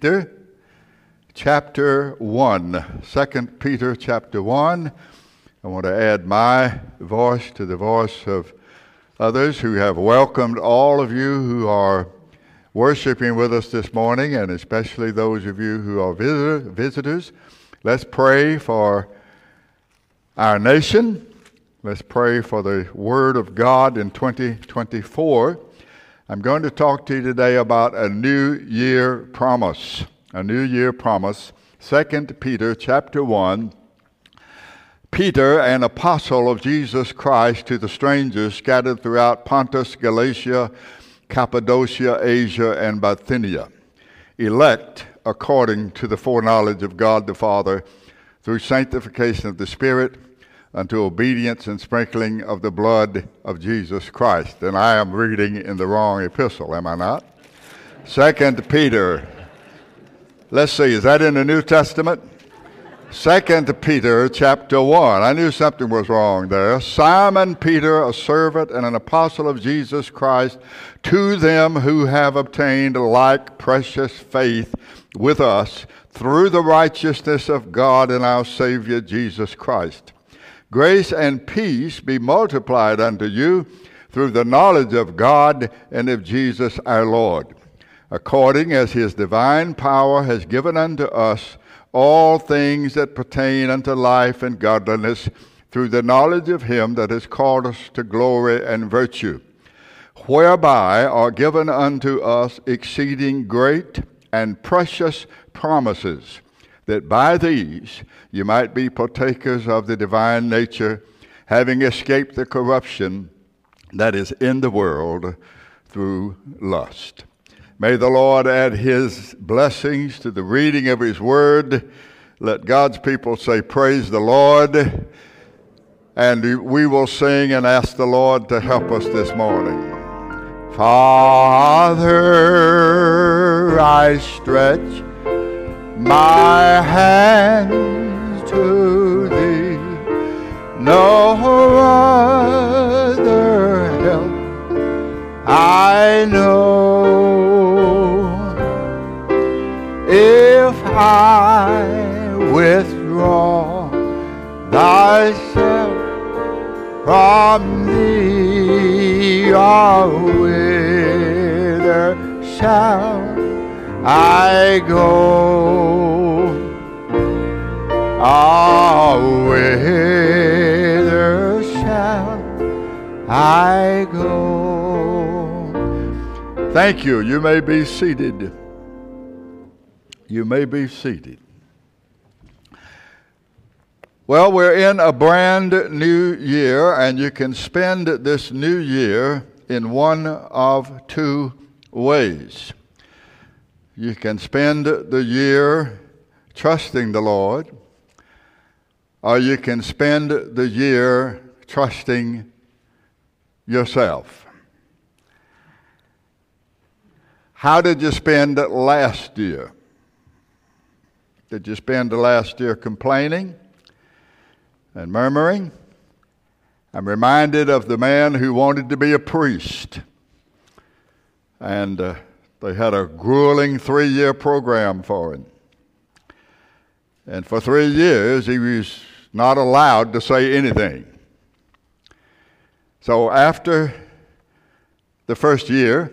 Peter chapter 1. 2 Peter chapter 1. I want to add my voice to the voice of others who have welcomed all of you who are worshiping with us this morning, and especially those of you who are visitor, visitors. Let's pray for our nation. Let's pray for the Word of God in 2024. I'm going to talk to you today about a New Year promise. A New Year promise. 2 Peter chapter 1. Peter, an apostle of Jesus Christ to the strangers scattered throughout Pontus, Galatia, Cappadocia, Asia, and Bithynia, elect according to the foreknowledge of God the Father, through sanctification of the Spirit unto obedience and sprinkling of the blood of Jesus Christ. And I am reading in the wrong epistle, am I not? Second Peter. Let's see, is that in the New Testament? Second Peter chapter 1. I knew something was wrong there. Simon Peter, a servant and an apostle of Jesus Christ, to them who have obtained like precious faith with us through the righteousness of God and our Savior Jesus Christ. Grace and peace be multiplied unto you through the knowledge of God and of Jesus our Lord, according as his divine power has given unto us all things that pertain unto life and godliness through the knowledge of him that has called us to glory and virtue, whereby are given unto us exceeding great and precious promises that by these you might be partakers of the divine nature, having escaped the corruption that is in the world through lust. May the Lord add his blessings to the reading of his word. Let God's people say, Praise the Lord. And we will sing and ask the Lord to help us this morning. Father, I stretch my hands to thee. No other help I know. If I withdraw thyself from thee, oh, whither shall I go. Ah, whither shall I go? Thank you. You may be seated. You may be seated. Well, we're in a brand new year, and you can spend this new year in one of two ways. You can spend the year trusting the Lord, or you can spend the year trusting yourself. How did you spend last year? Did you spend the last year complaining and murmuring? I'm reminded of the man who wanted to be a priest. And uh, they had a grueling three year program for him. And for three years, he was not allowed to say anything. So after the first year,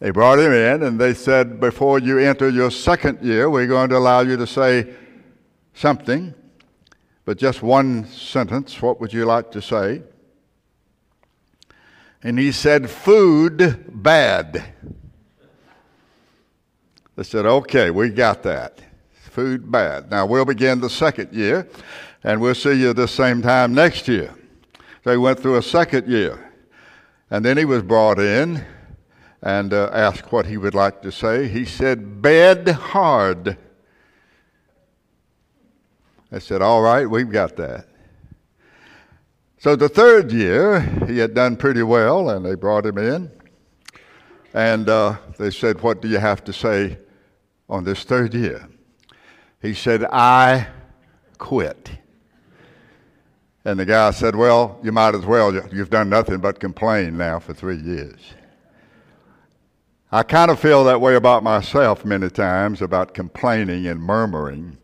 they brought him in and they said, Before you enter your second year, we're going to allow you to say something, but just one sentence. What would you like to say? And he said, Food bad. They said, okay, we got that. Food bad. Now we'll begin the second year, and we'll see you the same time next year. He went through a second year. And then he was brought in and uh, asked what he would like to say. He said, bed hard. I said, all right, we've got that. So the third year, he had done pretty well, and they brought him in. And uh, they said, What do you have to say on this third year. He said, I quit. And the guy said, Well, you might as well. You've done nothing but complain now for three years. I kind of feel that way about myself many times about complaining and murmuring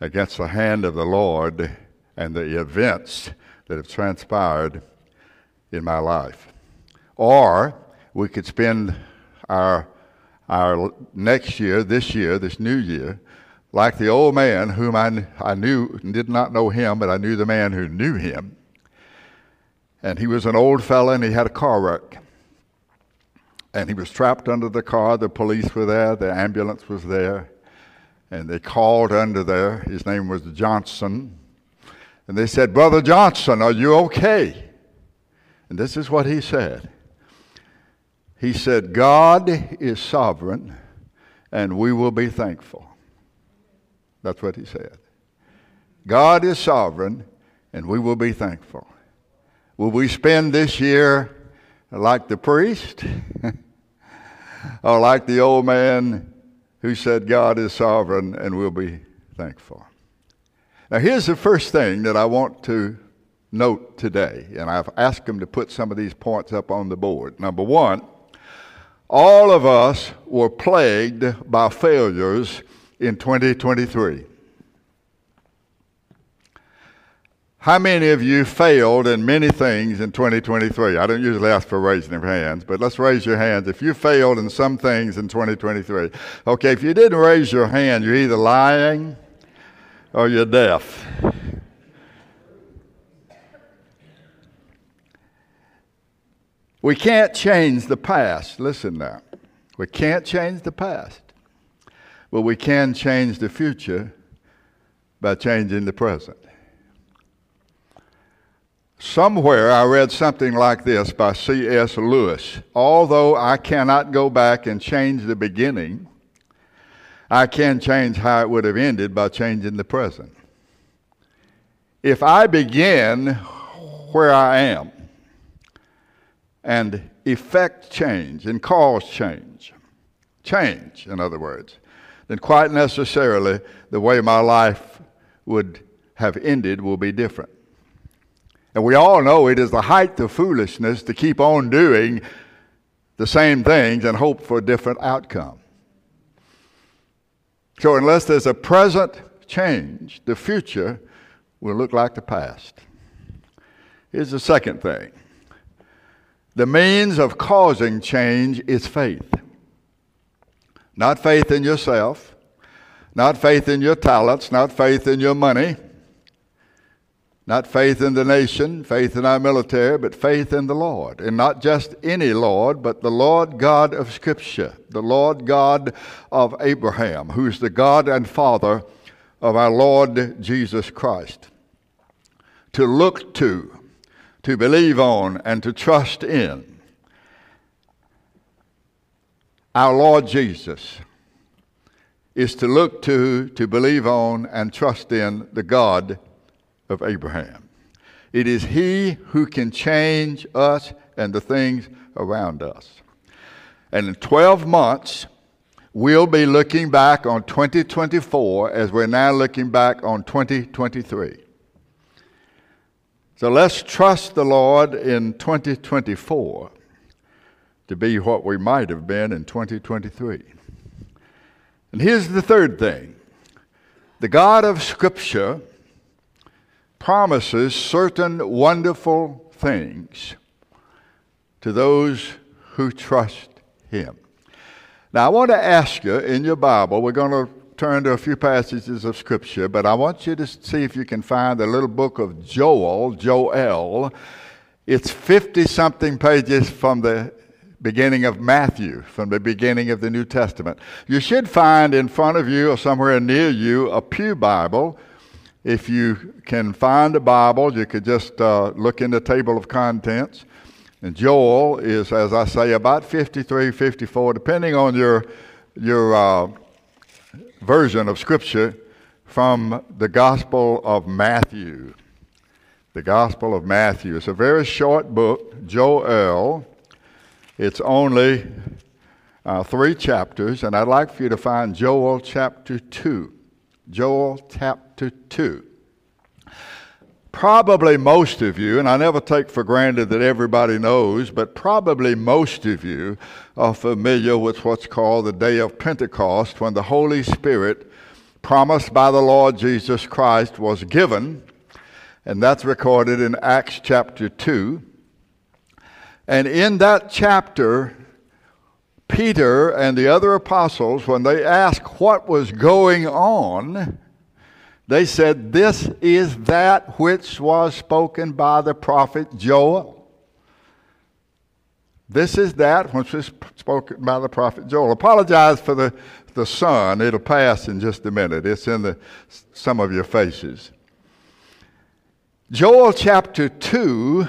against the hand of the Lord and the events that have transpired in my life. Or we could spend our, our next year, this year, this new year, like the old man whom I, I knew, did not know him, but I knew the man who knew him. And he was an old fellow and he had a car wreck. And he was trapped under the car. The police were there, the ambulance was there. And they called under there. His name was Johnson. And they said, Brother Johnson, are you okay? And this is what he said. He said, God is sovereign, and we will be thankful. That's what he said. God is sovereign, and we will be thankful. Will we spend this year like the priest? or like the old man who said, God is sovereign and we'll be thankful. Now, here's the first thing that I want to note today, and I've asked him to put some of these points up on the board. Number one, all of us were plagued by failures in 2023. How many of you failed in many things in 2023? I don't usually ask for raising of hands, but let's raise your hands. If you failed in some things in 2023, okay, if you didn't raise your hand, you're either lying or you're deaf. We can't change the past. Listen now. We can't change the past, but we can change the future by changing the present. Somewhere I read something like this by C.S. Lewis. Although I cannot go back and change the beginning, I can change how it would have ended by changing the present. If I begin where I am and effect change and cause change, change, in other words, then quite necessarily the way my life would have ended will be different. And we all know it is the height of foolishness to keep on doing the same things and hope for a different outcome. So, unless there's a present change, the future will look like the past. Here's the second thing the means of causing change is faith. Not faith in yourself, not faith in your talents, not faith in your money, not faith in the nation, faith in our military, but faith in the Lord. And not just any Lord, but the Lord God of Scripture, the Lord God of Abraham, who's the God and Father of our Lord Jesus Christ. To look to, to believe on, and to trust in. Our Lord Jesus is to look to, to believe on, and trust in the God of Abraham. It is He who can change us and the things around us. And in 12 months, we'll be looking back on 2024 as we're now looking back on 2023. So let's trust the Lord in 2024 to be what we might have been in 2023. And here's the third thing the God of Scripture promises certain wonderful things to those who trust Him. Now, I want to ask you in your Bible, we're going to turn to a few passages of Scripture, but I want you to see if you can find the little book of Joel, Joel. It's 50 something pages from the beginning of Matthew, from the beginning of the New Testament. You should find in front of you or somewhere near you a Pew Bible if you can find a Bible, you could just uh, look in the table of contents. And Joel is, as I say, about 53, 54, depending on your, your uh, version of Scripture, from the Gospel of Matthew. The Gospel of Matthew. It's a very short book, Joel. It's only uh, three chapters, and I'd like for you to find Joel chapter 2. Joel chapter 2. Probably most of you, and I never take for granted that everybody knows, but probably most of you are familiar with what's called the day of Pentecost when the Holy Spirit, promised by the Lord Jesus Christ, was given. And that's recorded in Acts chapter 2. And in that chapter, Peter and the other apostles, when they asked what was going on, they said, This is that which was spoken by the prophet Joel. This is that which was spoken by the prophet Joel. Apologize for the, the sun. It'll pass in just a minute. It's in the, some of your faces. Joel chapter 2,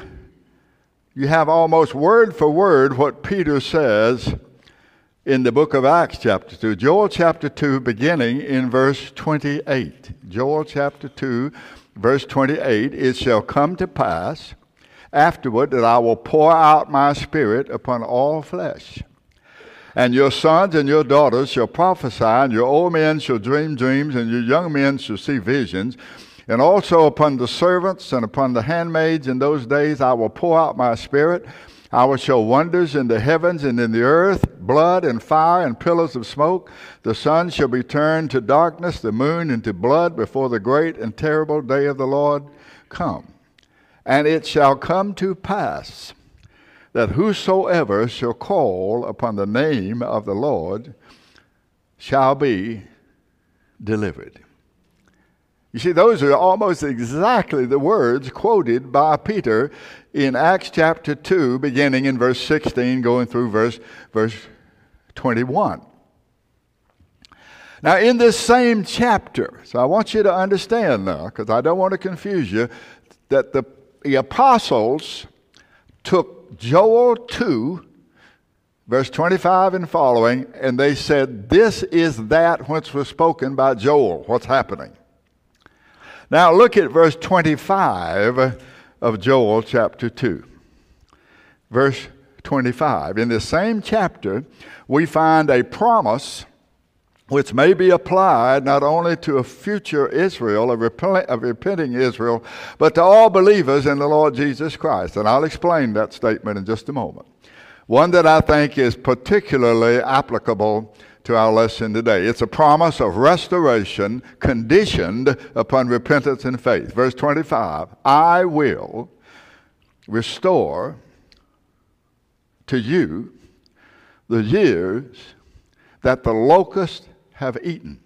you have almost word for word what Peter says in the book of Acts, chapter 2. Joel chapter 2, beginning in verse 28. Joel chapter 2, verse 28 It shall come to pass afterward that I will pour out my spirit upon all flesh. And your sons and your daughters shall prophesy, and your old men shall dream dreams, and your young men shall see visions. And also upon the servants and upon the handmaids in those days I will pour out my spirit I will show wonders in the heavens and in the earth, blood and fire and pillars of smoke. The sun shall be turned to darkness, the moon into blood before the great and terrible day of the Lord come. And it shall come to pass that whosoever shall call upon the name of the Lord shall be delivered. You see, those are almost exactly the words quoted by Peter in Acts chapter 2, beginning in verse 16, going through verse, verse 21. Now, in this same chapter, so I want you to understand now, because I don't want to confuse you, that the, the apostles took Joel 2, verse 25 and following, and they said, This is that which was spoken by Joel. What's happening? Now, look at verse 25 of Joel chapter 2. Verse 25. In the same chapter, we find a promise which may be applied not only to a future Israel, a, a, repenting Israel, but to all believers in the Lord Jesus Christ. And I'll explain that statement in just a moment. One that I think is particularly applicable to our lesson today. It's a promise of restoration conditioned upon repentance and faith. Verse 25 I will restore to you the years that the locusts have eaten,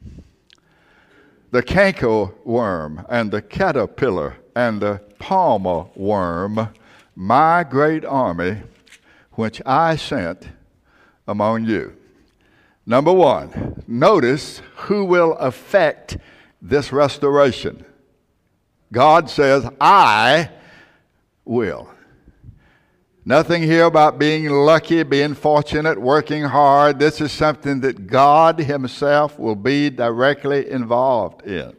the canker worm and the caterpillar and the palmer worm, my great army, which I sent among you. Number one, notice who will affect this restoration. God says, I will. Nothing here about being lucky, being fortunate, working hard. This is something that God Himself will be directly involved in.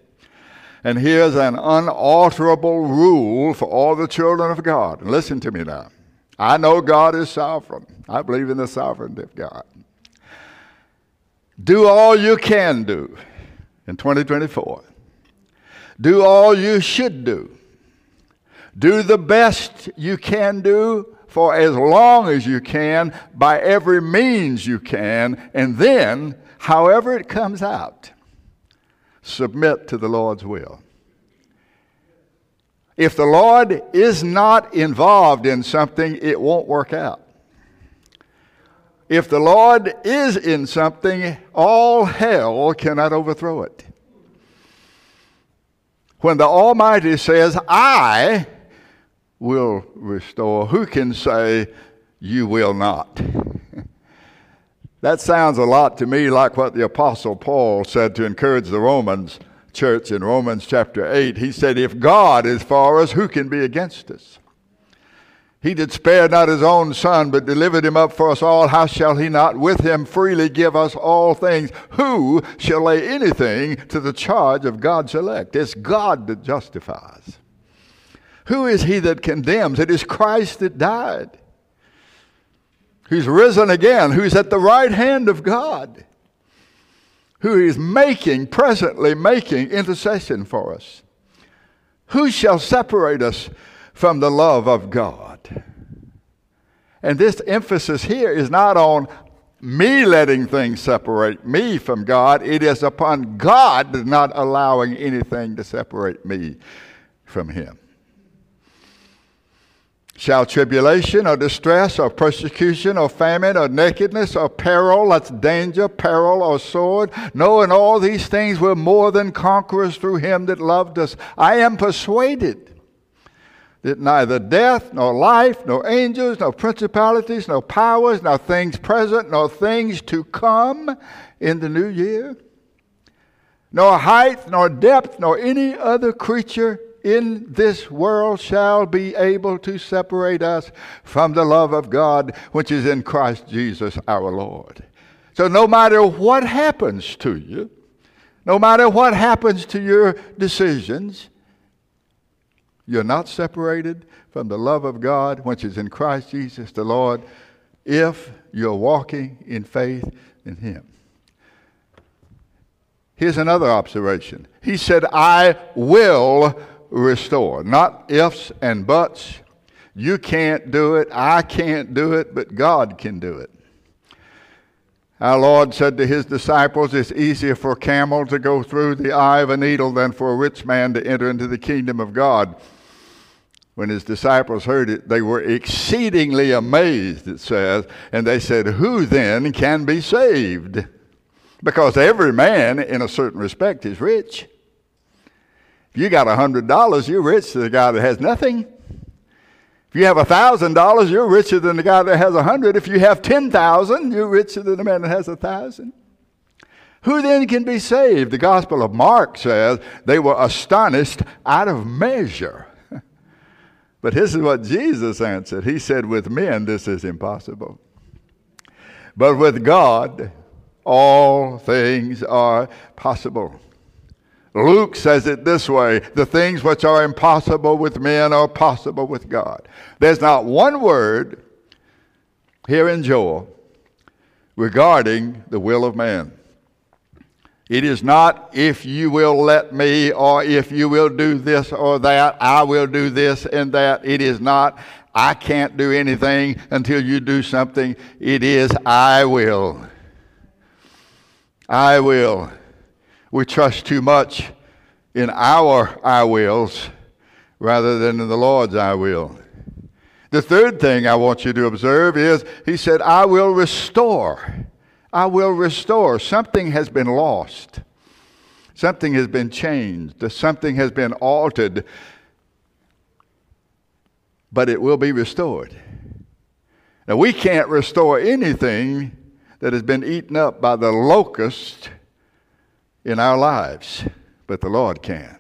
And here's an unalterable rule for all the children of God. Listen to me now. I know God is sovereign. I believe in the sovereignty of God. Do all you can do in 2024. Do all you should do. Do the best you can do for as long as you can, by every means you can, and then, however it comes out, submit to the Lord's will. If the Lord is not involved in something, it won't work out. If the Lord is in something, all hell cannot overthrow it. When the Almighty says, I will restore, who can say, You will not? that sounds a lot to me like what the Apostle Paul said to encourage the Romans church in Romans chapter 8. He said, If God is for us, who can be against us? He did spare not his own son, but delivered him up for us all. How shall he not with him freely give us all things? Who shall lay anything to the charge of God's elect? It's God that justifies. Who is he that condemns? It is Christ that died, who's risen again, who's at the right hand of God, who is making, presently making intercession for us. Who shall separate us from the love of God? And this emphasis here is not on me letting things separate me from God. It is upon God not allowing anything to separate me from Him. Shall tribulation or distress or persecution or famine or nakedness or peril, that's danger, peril or sword, no, in all these things we're more than conquerors through him that loved us. I am persuaded that neither death, nor life, nor angels, nor principalities, nor powers, nor things present, nor things to come in the new year, nor height, nor depth, nor any other creature in this world shall be able to separate us from the love of God which is in Christ Jesus our Lord. So, no matter what happens to you, no matter what happens to your decisions, you're not separated from the love of God which is in Christ Jesus the Lord if you're walking in faith in Him. Here's another observation. He said, I will restore. Not ifs and buts. You can't do it, I can't do it, but God can do it. Our Lord said to his disciples, It's easier for a camel to go through the eye of a needle than for a rich man to enter into the kingdom of God. When his disciples heard it, they were exceedingly amazed, it says, and they said, Who then can be saved? Because every man, in a certain respect, is rich. If you got $100, you're rich to the guy that has nothing. If you have a $1,000, you're richer than the guy that has a 100. If you have 10,000, you're richer than the man that has a 1,000. Who then can be saved? The Gospel of Mark says they were astonished out of measure. but this is what Jesus answered. He said, With men, this is impossible. But with God, all things are possible. Luke says it this way the things which are impossible with men are possible with God. There's not one word here in Joel regarding the will of man. It is not if you will let me or if you will do this or that, I will do this and that. It is not I can't do anything until you do something. It is I will. I will. We trust too much in our I wills rather than in the Lord's I will. The third thing I want you to observe is he said, I will restore. I will restore. Something has been lost. Something has been changed. Something has been altered. But it will be restored. Now, we can't restore anything that has been eaten up by the locust in our lives, but the Lord can.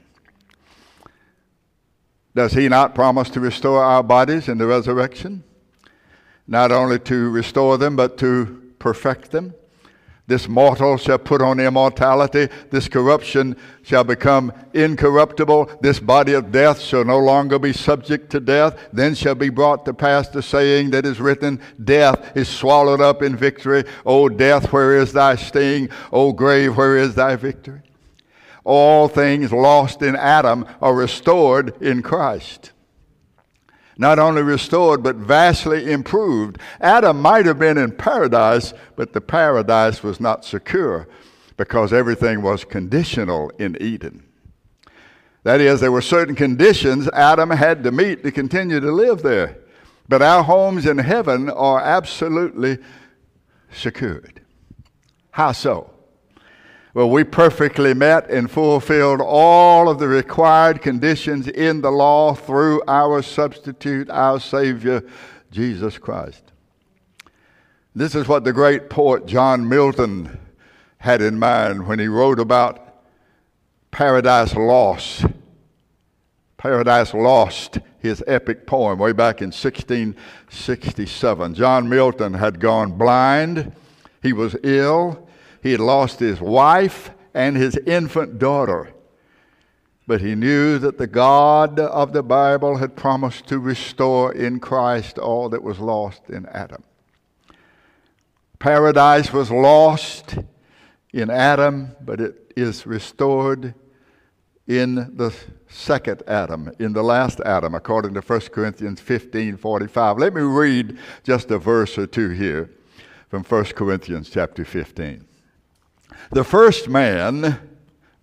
Does He not promise to restore our bodies in the resurrection? Not only to restore them, but to perfect them. This mortal shall put on immortality. This corruption shall become incorruptible. This body of death shall no longer be subject to death. Then shall be brought to pass the saying that is written Death is swallowed up in victory. O death, where is thy sting? O grave, where is thy victory? All things lost in Adam are restored in Christ not only restored, but vastly improved. Adam might have been in paradise, but the paradise was not secure because everything was conditional in Eden. That is, there were certain conditions Adam had to meet to continue to live there. But our homes in heaven are absolutely secured. How so? Well, we perfectly met and fulfilled all of the required conditions in the law through our substitute, our Savior, Jesus Christ. This is what the great poet John Milton had in mind when he wrote about Paradise Lost. Paradise Lost, his epic poem, way back in 1667. John Milton had gone blind, he was ill, he had lost his wife and his infant daughter. But he knew that the God of the Bible had promised to restore in Christ all that was lost in Adam. Paradise was lost in Adam, but it is restored in the second Adam, in the last Adam, according to 1 Corinthians 15 45. Let me read just a verse or two here from 1 Corinthians chapter 15. The first man,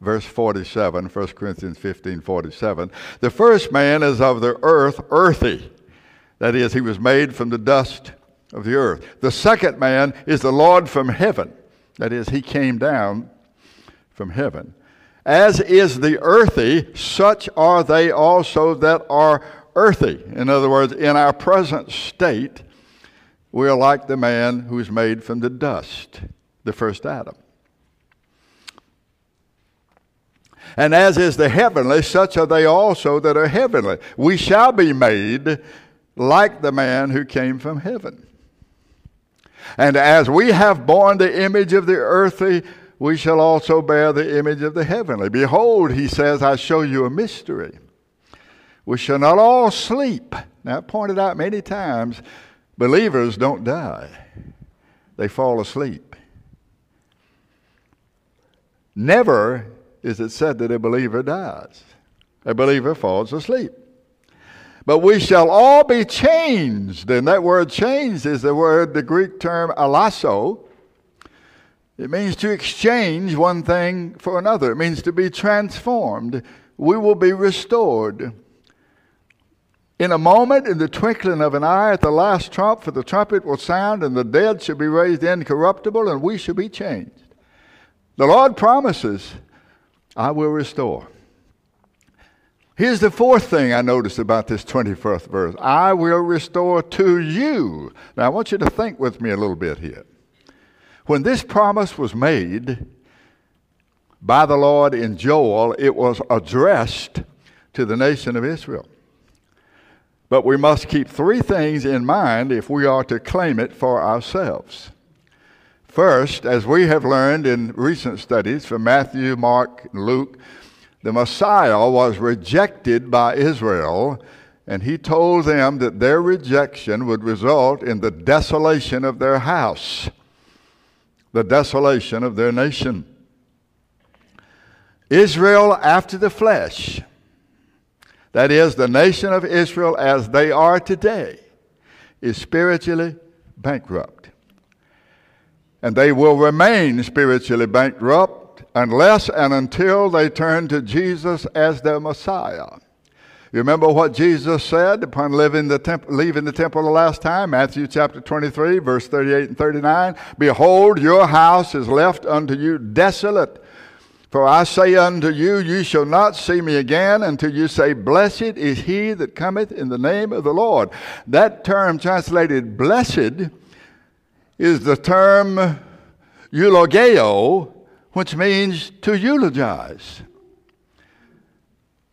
verse 47, 1 Corinthians 15 47, the first man is of the earth, earthy. That is, he was made from the dust of the earth. The second man is the Lord from heaven. That is, he came down from heaven. As is the earthy, such are they also that are earthy. In other words, in our present state, we are like the man who is made from the dust, the first Adam. And as is the heavenly, such are they also that are heavenly. We shall be made like the man who came from heaven. And as we have borne the image of the earthly, we shall also bear the image of the heavenly. Behold, he says, I show you a mystery. We shall not all sleep. Now, I've pointed out many times believers don't die, they fall asleep. Never is it said that a believer dies, a believer falls asleep. But we shall all be changed. And that word changed is the word, the Greek term allasso. It means to exchange one thing for another. It means to be transformed. We will be restored. In a moment, in the twinkling of an eye, at the last trump, for the trumpet will sound, and the dead shall be raised incorruptible, and we shall be changed. The Lord promises, I will restore. Here's the fourth thing I noticed about this 21st verse I will restore to you. Now, I want you to think with me a little bit here. When this promise was made by the Lord in Joel, it was addressed to the nation of Israel. But we must keep three things in mind if we are to claim it for ourselves. First, as we have learned in recent studies from Matthew, Mark, and Luke, the Messiah was rejected by Israel, and he told them that their rejection would result in the desolation of their house, the desolation of their nation. Israel after the flesh, that is, the nation of Israel as they are today, is spiritually bankrupt. And they will remain spiritually bankrupt unless and until they turn to Jesus as their Messiah. You remember what Jesus said upon leaving the, temp- leaving the temple the last time? Matthew chapter 23, verse 38 and 39. Behold, your house is left unto you desolate. For I say unto you, you shall not see me again until you say, Blessed is he that cometh in the name of the Lord. That term translated blessed is the term eulogeo, which means to eulogize.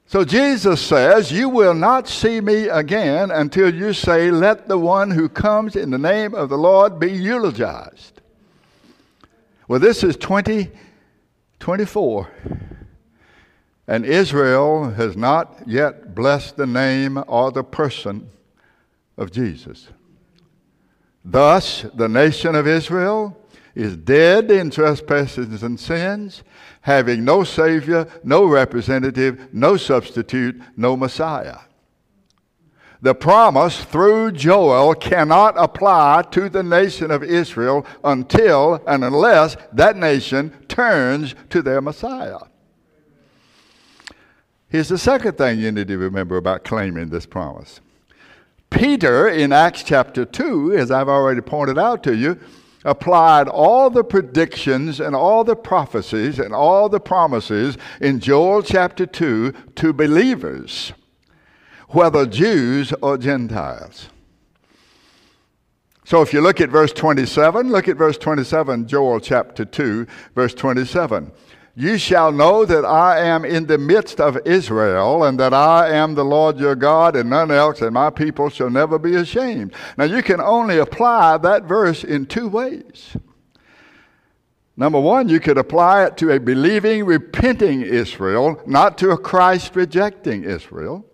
So Jesus says, You will not see me again until you say, Let the one who comes in the name of the Lord be eulogized. Well, this is 2024. And Israel has not yet blessed the name or the person of Jesus. Thus, the nation of Israel is dead in trespasses and sins, having no Savior, no representative, no substitute, no Messiah. The promise through Joel cannot apply to the nation of Israel until and unless that nation turns to their Messiah. Here's the second thing you need to remember about claiming this promise. Peter, in Acts chapter 2, as I've already pointed out to you, applied all the predictions and all the prophecies and all the promises in Joel chapter 2 to believers, whether Jews or Gentiles. So if you look at verse 27, look at verse 27, Joel chapter 2, verse 27. You shall know that I am in the midst of Israel, and that I am the Lord your God, and none else, and my people shall never be ashamed. Now, you can only apply that verse in two ways. Number one, you could apply it to a believing, repenting Israel, not to a Christ rejecting Israel.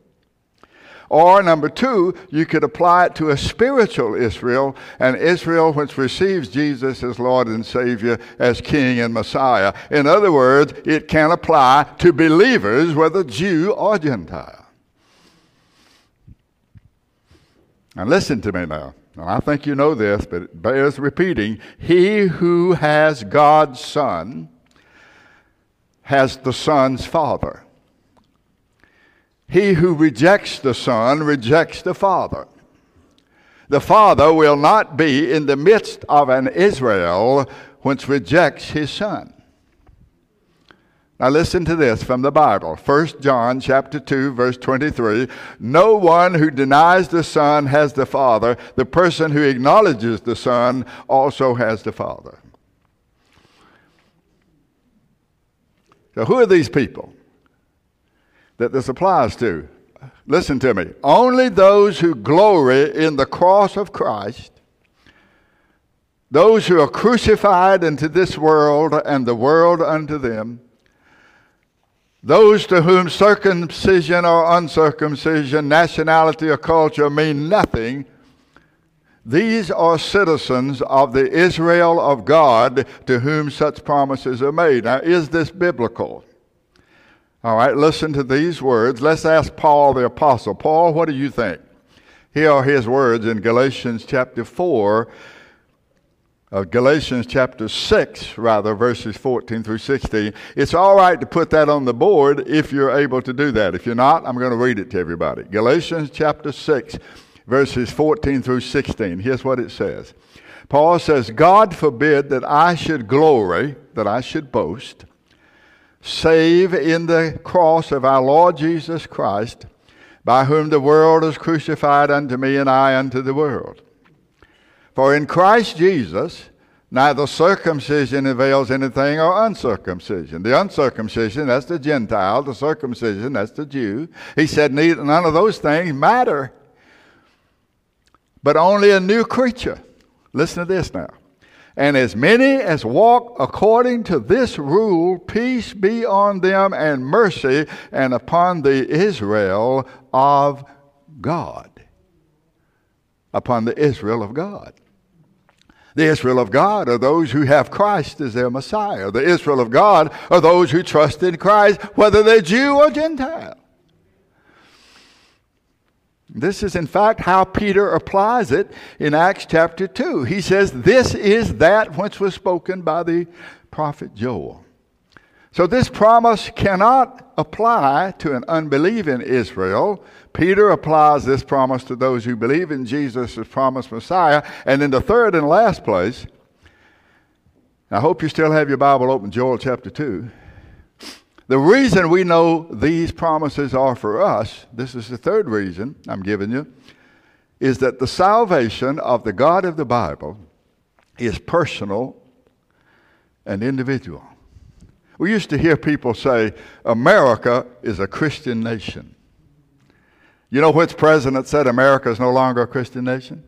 Or number two, you could apply it to a spiritual Israel, an Israel which receives Jesus as Lord and Savior, as King and Messiah. In other words, it can apply to believers, whether Jew or Gentile. And listen to me now. And I think you know this, but it bears repeating. He who has God's Son has the Son's Father. He who rejects the Son rejects the Father. The Father will not be in the midst of an Israel which rejects his Son. Now listen to this from the Bible. 1 John chapter 2 verse 23. No one who denies the Son has the Father. The person who acknowledges the Son also has the Father. So who are these people that this applies to? Listen to me. Only those who glory in the cross of Christ those who are crucified into this world and the world unto them, those to whom circumcision or uncircumcision, nationality or culture mean nothing, these are citizens of the Israel of God to whom such promises are made. Now, is this biblical? All right, listen to these words. Let's ask Paul the Apostle. Paul, what do you think? Here are his words in Galatians chapter 4, of Galatians chapter 6, rather, verses 14 through 16. It's all right to put that on the board if you're able to do that. If you're not, I'm going to read it to everybody. Galatians chapter 6, verses 14 through 16. Here's what it says Paul says, God forbid that I should glory, that I should boast, save in the cross of our Lord Jesus Christ, by whom the world is crucified unto me and I unto the world. For in Christ Jesus, neither circumcision avails anything or uncircumcision. The uncircumcision, that's the Gentile. The circumcision, that's the Jew. He said, none of those things matter, but only a new creature. Listen to this now. And as many as walk according to this rule, peace be on them and mercy and upon the Israel of God. Upon the Israel of God. The Israel of God are those who have Christ as their Messiah. The Israel of God are those who trust in Christ, whether they're Jew or Gentile. This is, in fact, how Peter applies it in Acts chapter 2. He says, This is that which was spoken by the prophet Joel. So, this promise cannot apply to an unbelieving Israel Peter applies this promise to those who believe in Jesus as promised Messiah. And in the third and last place, I hope you still have your Bible open, Joel chapter 2. The reason we know these promises are for us, this is the third reason I'm giving you, is that the salvation of the God of the Bible is personal and individual. We used to hear people say, America is a Christian nation. You know which president said America is no longer a Christian nation?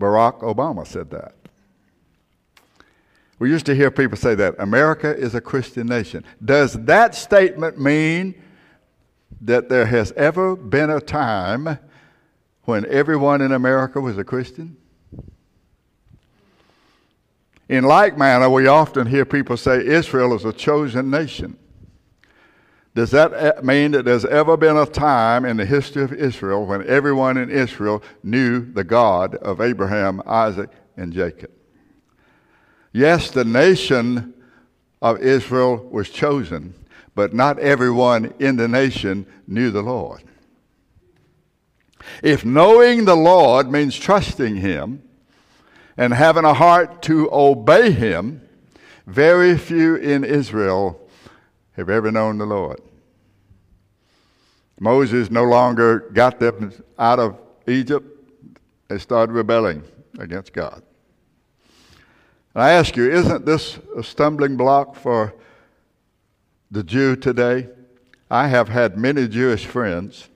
Barack Obama said that. We used to hear people say that America is a Christian nation. Does that statement mean that there has ever been a time when everyone in America was a Christian? In like manner, we often hear people say Israel is a chosen nation. Does that uh, mean that there's ever been a time in the history of Israel when everyone in Israel knew the God of Abraham, Isaac, and Jacob? Yes, the nation of Israel was chosen, but not everyone in the nation knew the Lord. If knowing the Lord means trusting Him and having a heart to obey Him, very few in Israel have ever known the Lord. Moses no longer got them out of Egypt. They started rebelling against God. I ask you, isn't this a stumbling block for the Jew today? I have had many Jewish friends,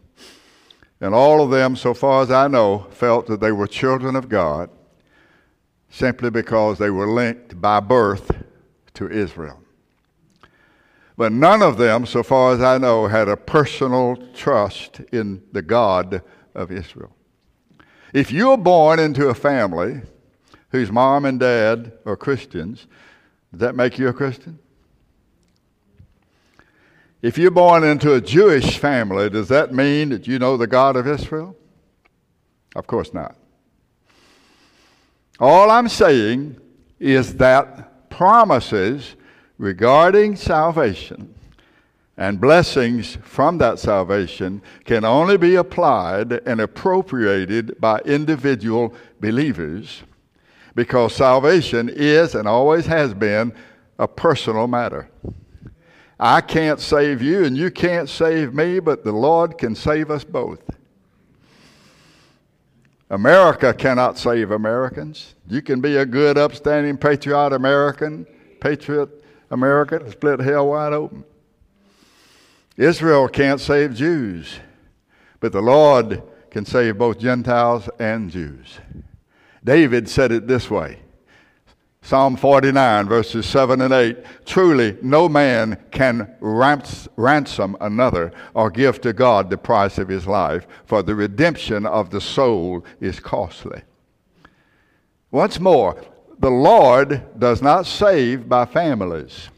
and all of them, so far as I know, felt that they were children of God simply because they were linked by birth to Israel. But none of them, so far as I know, had a personal trust in the God of Israel. If you're born into a family whose mom and dad are Christians, does that make you a Christian? If you're born into a Jewish family, does that mean that you know the God of Israel? Of course not. All I'm saying is that promises regarding salvation and blessings from that salvation can only be applied and appropriated by individual believers because salvation is and always has been a personal matter. I can't save you and you can't save me, but the Lord can save us both. America cannot save Americans. You can be a good, upstanding, patriot American, patriot America split hell wide open. Israel can't save Jews, but the Lord can save both Gentiles and Jews. David said it this way Psalm 49, verses 7 and 8 Truly, no man can rans- ransom another or give to God the price of his life, for the redemption of the soul is costly. Once more, the Lord does not save by families.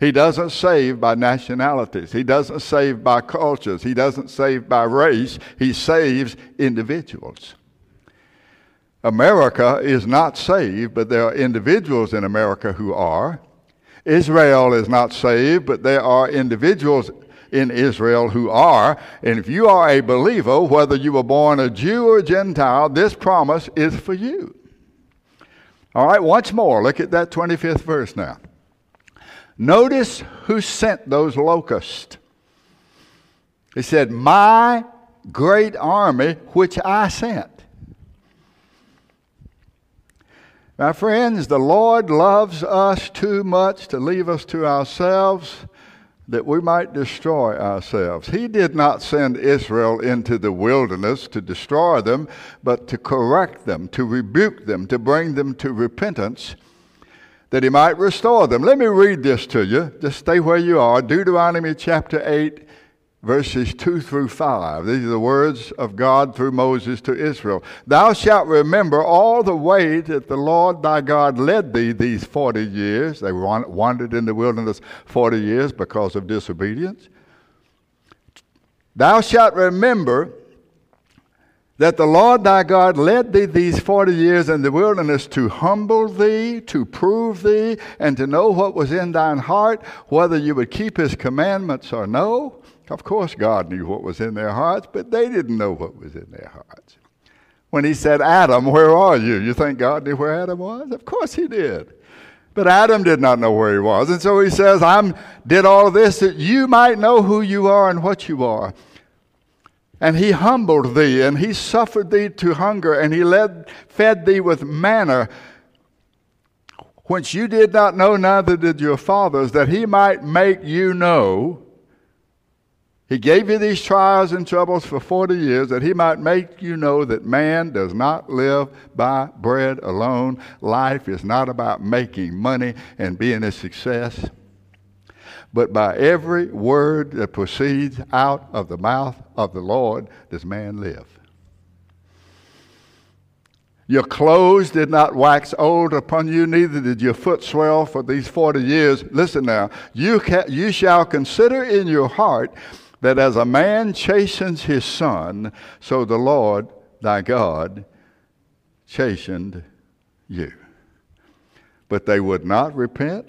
He doesn't save by nationalities. He doesn't save by cultures. He doesn't save by race. He saves individuals. America is not saved, but there are individuals in America who are. Israel is not saved, but there are individuals in Israel who are. And if you are a believer, whether you were born a Jew or a Gentile, this promise is for you. All right, once more, look at that 25th verse now. Notice who sent those locusts. He said, My great army which I sent. My friends, the Lord loves us too much to leave us to ourselves that we might destroy ourselves. He did not send Israel into the wilderness to destroy them, but to correct them, to rebuke them, to bring them to repentance, that he might restore them. Let me read this to you. Just stay where you are. Deuteronomy chapter 8, verses 2 through 5. These are the words of God through Moses to Israel. Thou shalt remember all the way that the Lord thy God led thee these 40 years. They wandered in the wilderness 40 years because of disobedience. Thou shalt remember that the Lord thy God led thee these 40 years in the wilderness to humble thee, to prove thee, and to know what was in thine heart, whether you would keep his commandments or no. Of course, God knew what was in their hearts, but they didn't know what was in their hearts. When he said, Adam, where are you? You think God knew where Adam was? Of course he did. But Adam did not know where he was. And so he says, I did all this that you might know who you are and what you are. And he humbled thee, and he suffered thee to hunger, and he led, fed thee with manna, which you did not know, neither did your fathers, that he might make you know he gave you these trials and troubles for 40 years that he might make you know that man does not live by bread alone. Life is not about making money and being a success, but by every word that proceeds out of the mouth of the Lord does man live. Your clothes did not wax old upon you, neither did your foot swell for these 40 years. Listen now, you, ca- you shall consider in your heart that as a man chastens his son, so the Lord thy God chastened you. But they would not repent.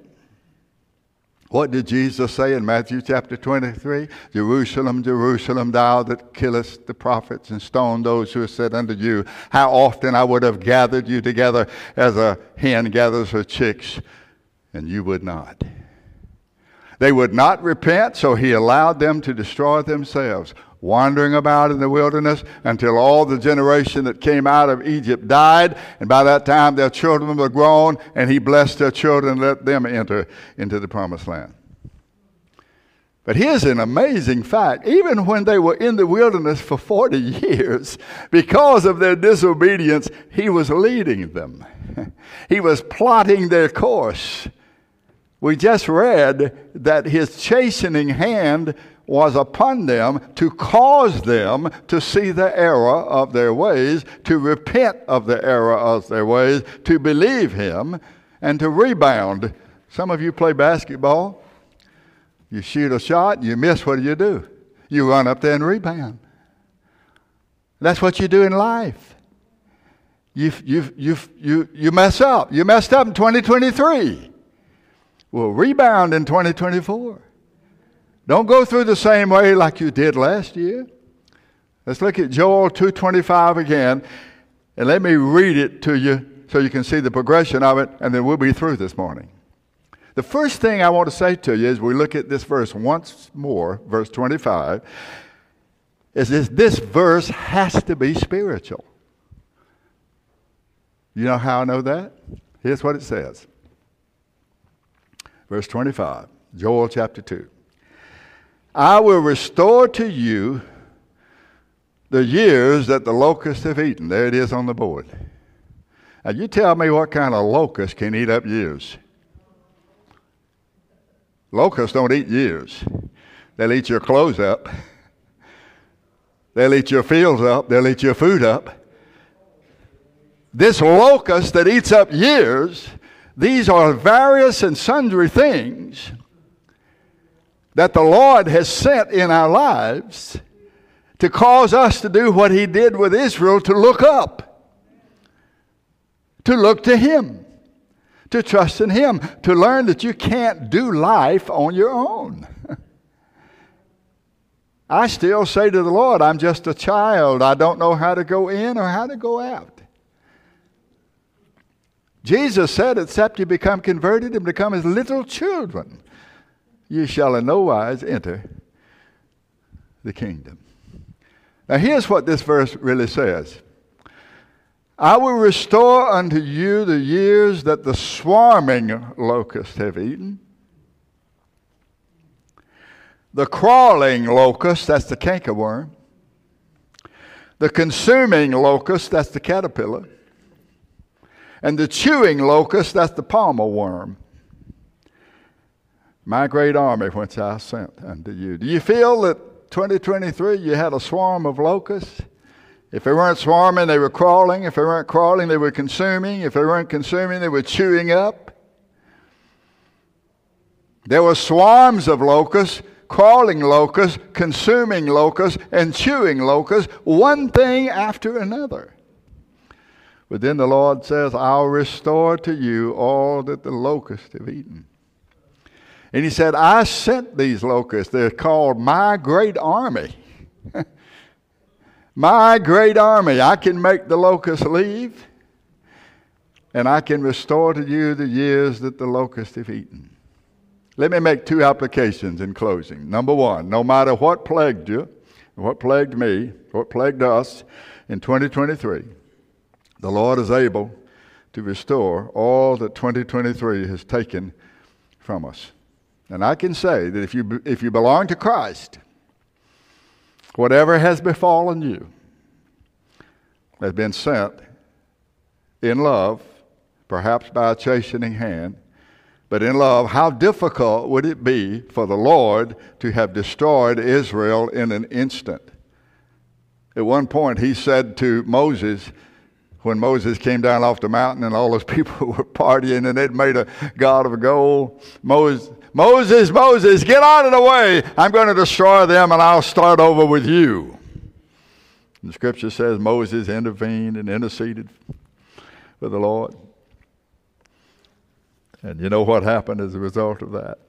What did Jesus say in Matthew chapter 23? Jerusalem, Jerusalem, thou that killest the prophets and stone those who are said unto you, how often I would have gathered you together as a hen gathers her chicks, and you would not. They would not repent, so he allowed them to destroy themselves, wandering about in the wilderness until all the generation that came out of Egypt died. And by that time, their children were grown, and he blessed their children and let them enter into the promised land. But here's an amazing fact. Even when they were in the wilderness for 40 years, because of their disobedience, he was leading them. he was plotting their course We just read that his chastening hand was upon them to cause them to see the error of their ways, to repent of the error of their ways, to believe him, and to rebound. Some of you play basketball. You shoot a shot, you miss, what do you do? You run up there and rebound. That's what you do in life. You, you, you, you, you mess up. You messed up in 2023. Well, rebound in 2024. Don't go through the same way like you did last year. Let's look at Joel 2:25 again, and let me read it to you so you can see the progression of it, and then we'll be through this morning. The first thing I want to say to you as we look at this verse once more, verse 25, is this, this verse has to be spiritual. You know how I know that? Here's what it says. Verse 25, Joel chapter 2. I will restore to you the years that the locusts have eaten. There it is on the board. Now, you tell me what kind of locust can eat up years. Locusts don't eat years. They'll eat your clothes up. They'll eat your fields up. They'll eat your food up. This locust that eats up years, these are various and sundry things that the Lord has sent in our lives to cause us to do what He did with Israel to look up, to look to Him, to trust in Him, to learn that you can't do life on your own. I still say to the Lord, I'm just a child. I don't know how to go in or how to go out. Jesus said, except you become converted and become as little children, you shall in no wise enter the kingdom. Now, here's what this verse really says I will restore unto you the years that the swarming locusts have eaten. The crawling locust, that's the cankerworm. The consuming locust, that's the caterpillar. And the chewing locust, that's the palmer worm my great army which I sent unto you. Do you feel that 2023 you had a swarm of locusts? If they weren't swarming, they were crawling. If they weren't crawling, they were consuming. If they weren't consuming, they were chewing up. There were swarms of locusts, crawling locusts, consuming locusts, and chewing locusts, one thing after another. But then the Lord says, I'll restore to you all that the locusts have eaten. And he said, I sent these locusts. They're called my great army. my great army. I can make the locusts leave, and I can restore to you the years that the locusts have eaten. Let me make two applications in closing. Number one, no matter what plagued you, what plagued me, what plagued us in 2023, the Lord is able to restore all that 2023 has taken from us. And I can say that if you, if you belong to Christ, whatever has befallen you has been sent in love, perhaps by a chastening hand, but in love, how difficult would it be for the Lord to have destroyed Israel in an instant? At one point, he said to Moses, when Moses came down off the mountain and all those people were partying and they'd made a god of gold, Moses, Moses, Moses, get out of the way. I'm going to destroy them and I'll start over with you. The scripture says Moses intervened and interceded for the Lord. And you know what happened as a result of that?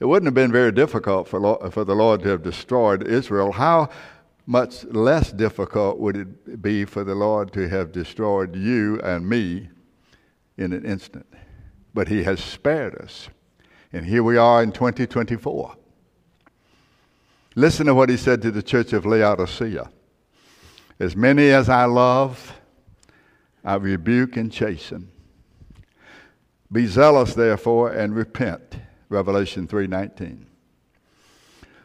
It wouldn't have been very difficult for, for the Lord to have destroyed Israel. How much less difficult would it be for the Lord to have destroyed you and me in an instant? But He has spared us. And here we are in 2024. Listen to what he said to the church of Laodicea. As many as I love, I rebuke and chasten. Be zealous therefore and repent. Revelation 3:19.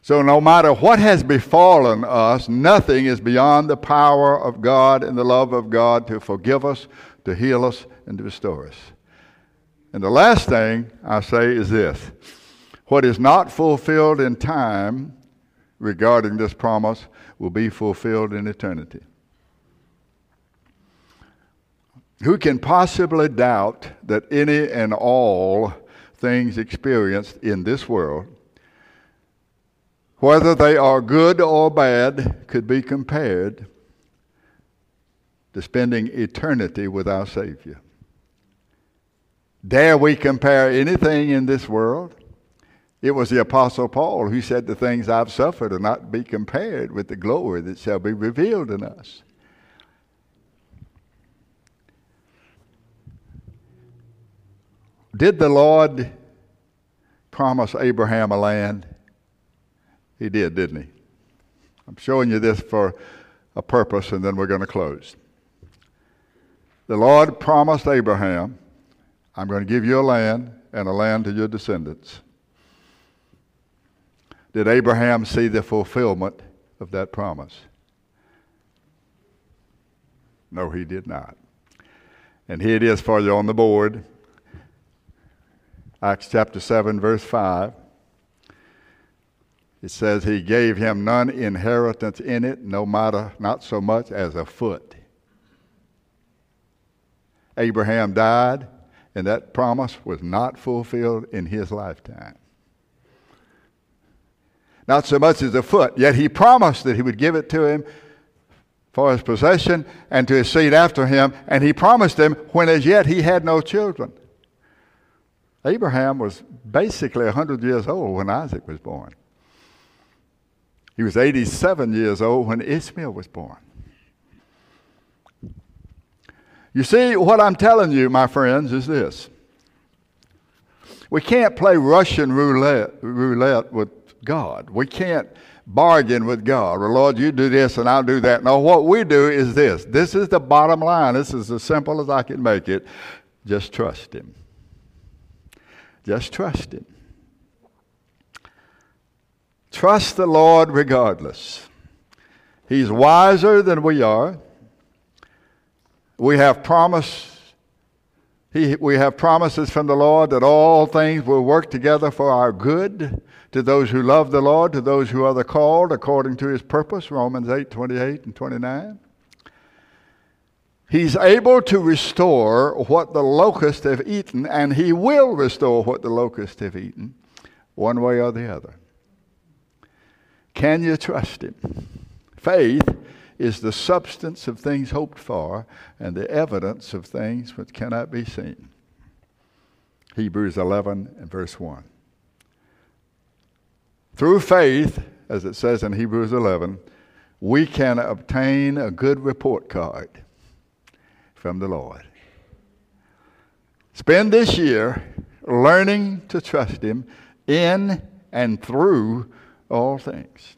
So no matter what has befallen us, nothing is beyond the power of God and the love of God to forgive us, to heal us, and to restore us. And the last thing I say is this what is not fulfilled in time regarding this promise will be fulfilled in eternity. Who can possibly doubt that any and all things experienced in this world, whether they are good or bad, could be compared to spending eternity with our Savior? Dare we compare anything in this world? It was the Apostle Paul who said, The things I've suffered are not to be compared with the glory that shall be revealed in us. Did the Lord promise Abraham a land? He did, didn't he? I'm showing you this for a purpose, and then we're going to close. The Lord promised Abraham, I'm going to give you a land and a land to your descendants. Did Abraham see the fulfillment of that promise? No, he did not. And here it is for you on the board. Acts chapter 7, verse 5. It says, He gave him none inheritance in it, no matter, not so much as a foot. Abraham died, and that promise was not fulfilled in his lifetime. Not so much as a foot, yet he promised that he would give it to him for his possession and to his seed after him, and he promised him when as yet he had no children. Abraham was basically 100 years old when Isaac was born. He was 87 years old when Ishmael was born. You see, what I'm telling you, my friends, is this. We can't play Russian roulette, roulette with God. We can't bargain with God. Well, Lord, you do this and I'll do that. No, what we do is this. This is the bottom line. This is as simple as I can make it. Just trust Him. Just trust Him. Trust the Lord regardless. He's wiser than we are. We have promise. He, we have promises from the Lord that all things will work together for our good to those who love the Lord, to those who are the called according to his purpose, Romans 8, 28 and 29. He's able to restore what the locusts have eaten, and He will restore what the locusts have eaten, one way or the other. Can you trust Him? Faith is the substance of things hoped for and the evidence of things which cannot be seen. Hebrews 11 and verse 1. Through faith, as it says in Hebrews 11, we can obtain a good report card from the Lord. Spend this year learning to trust Him in and through all things.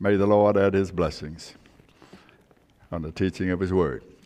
May the Lord add His blessings on the teaching of His Word.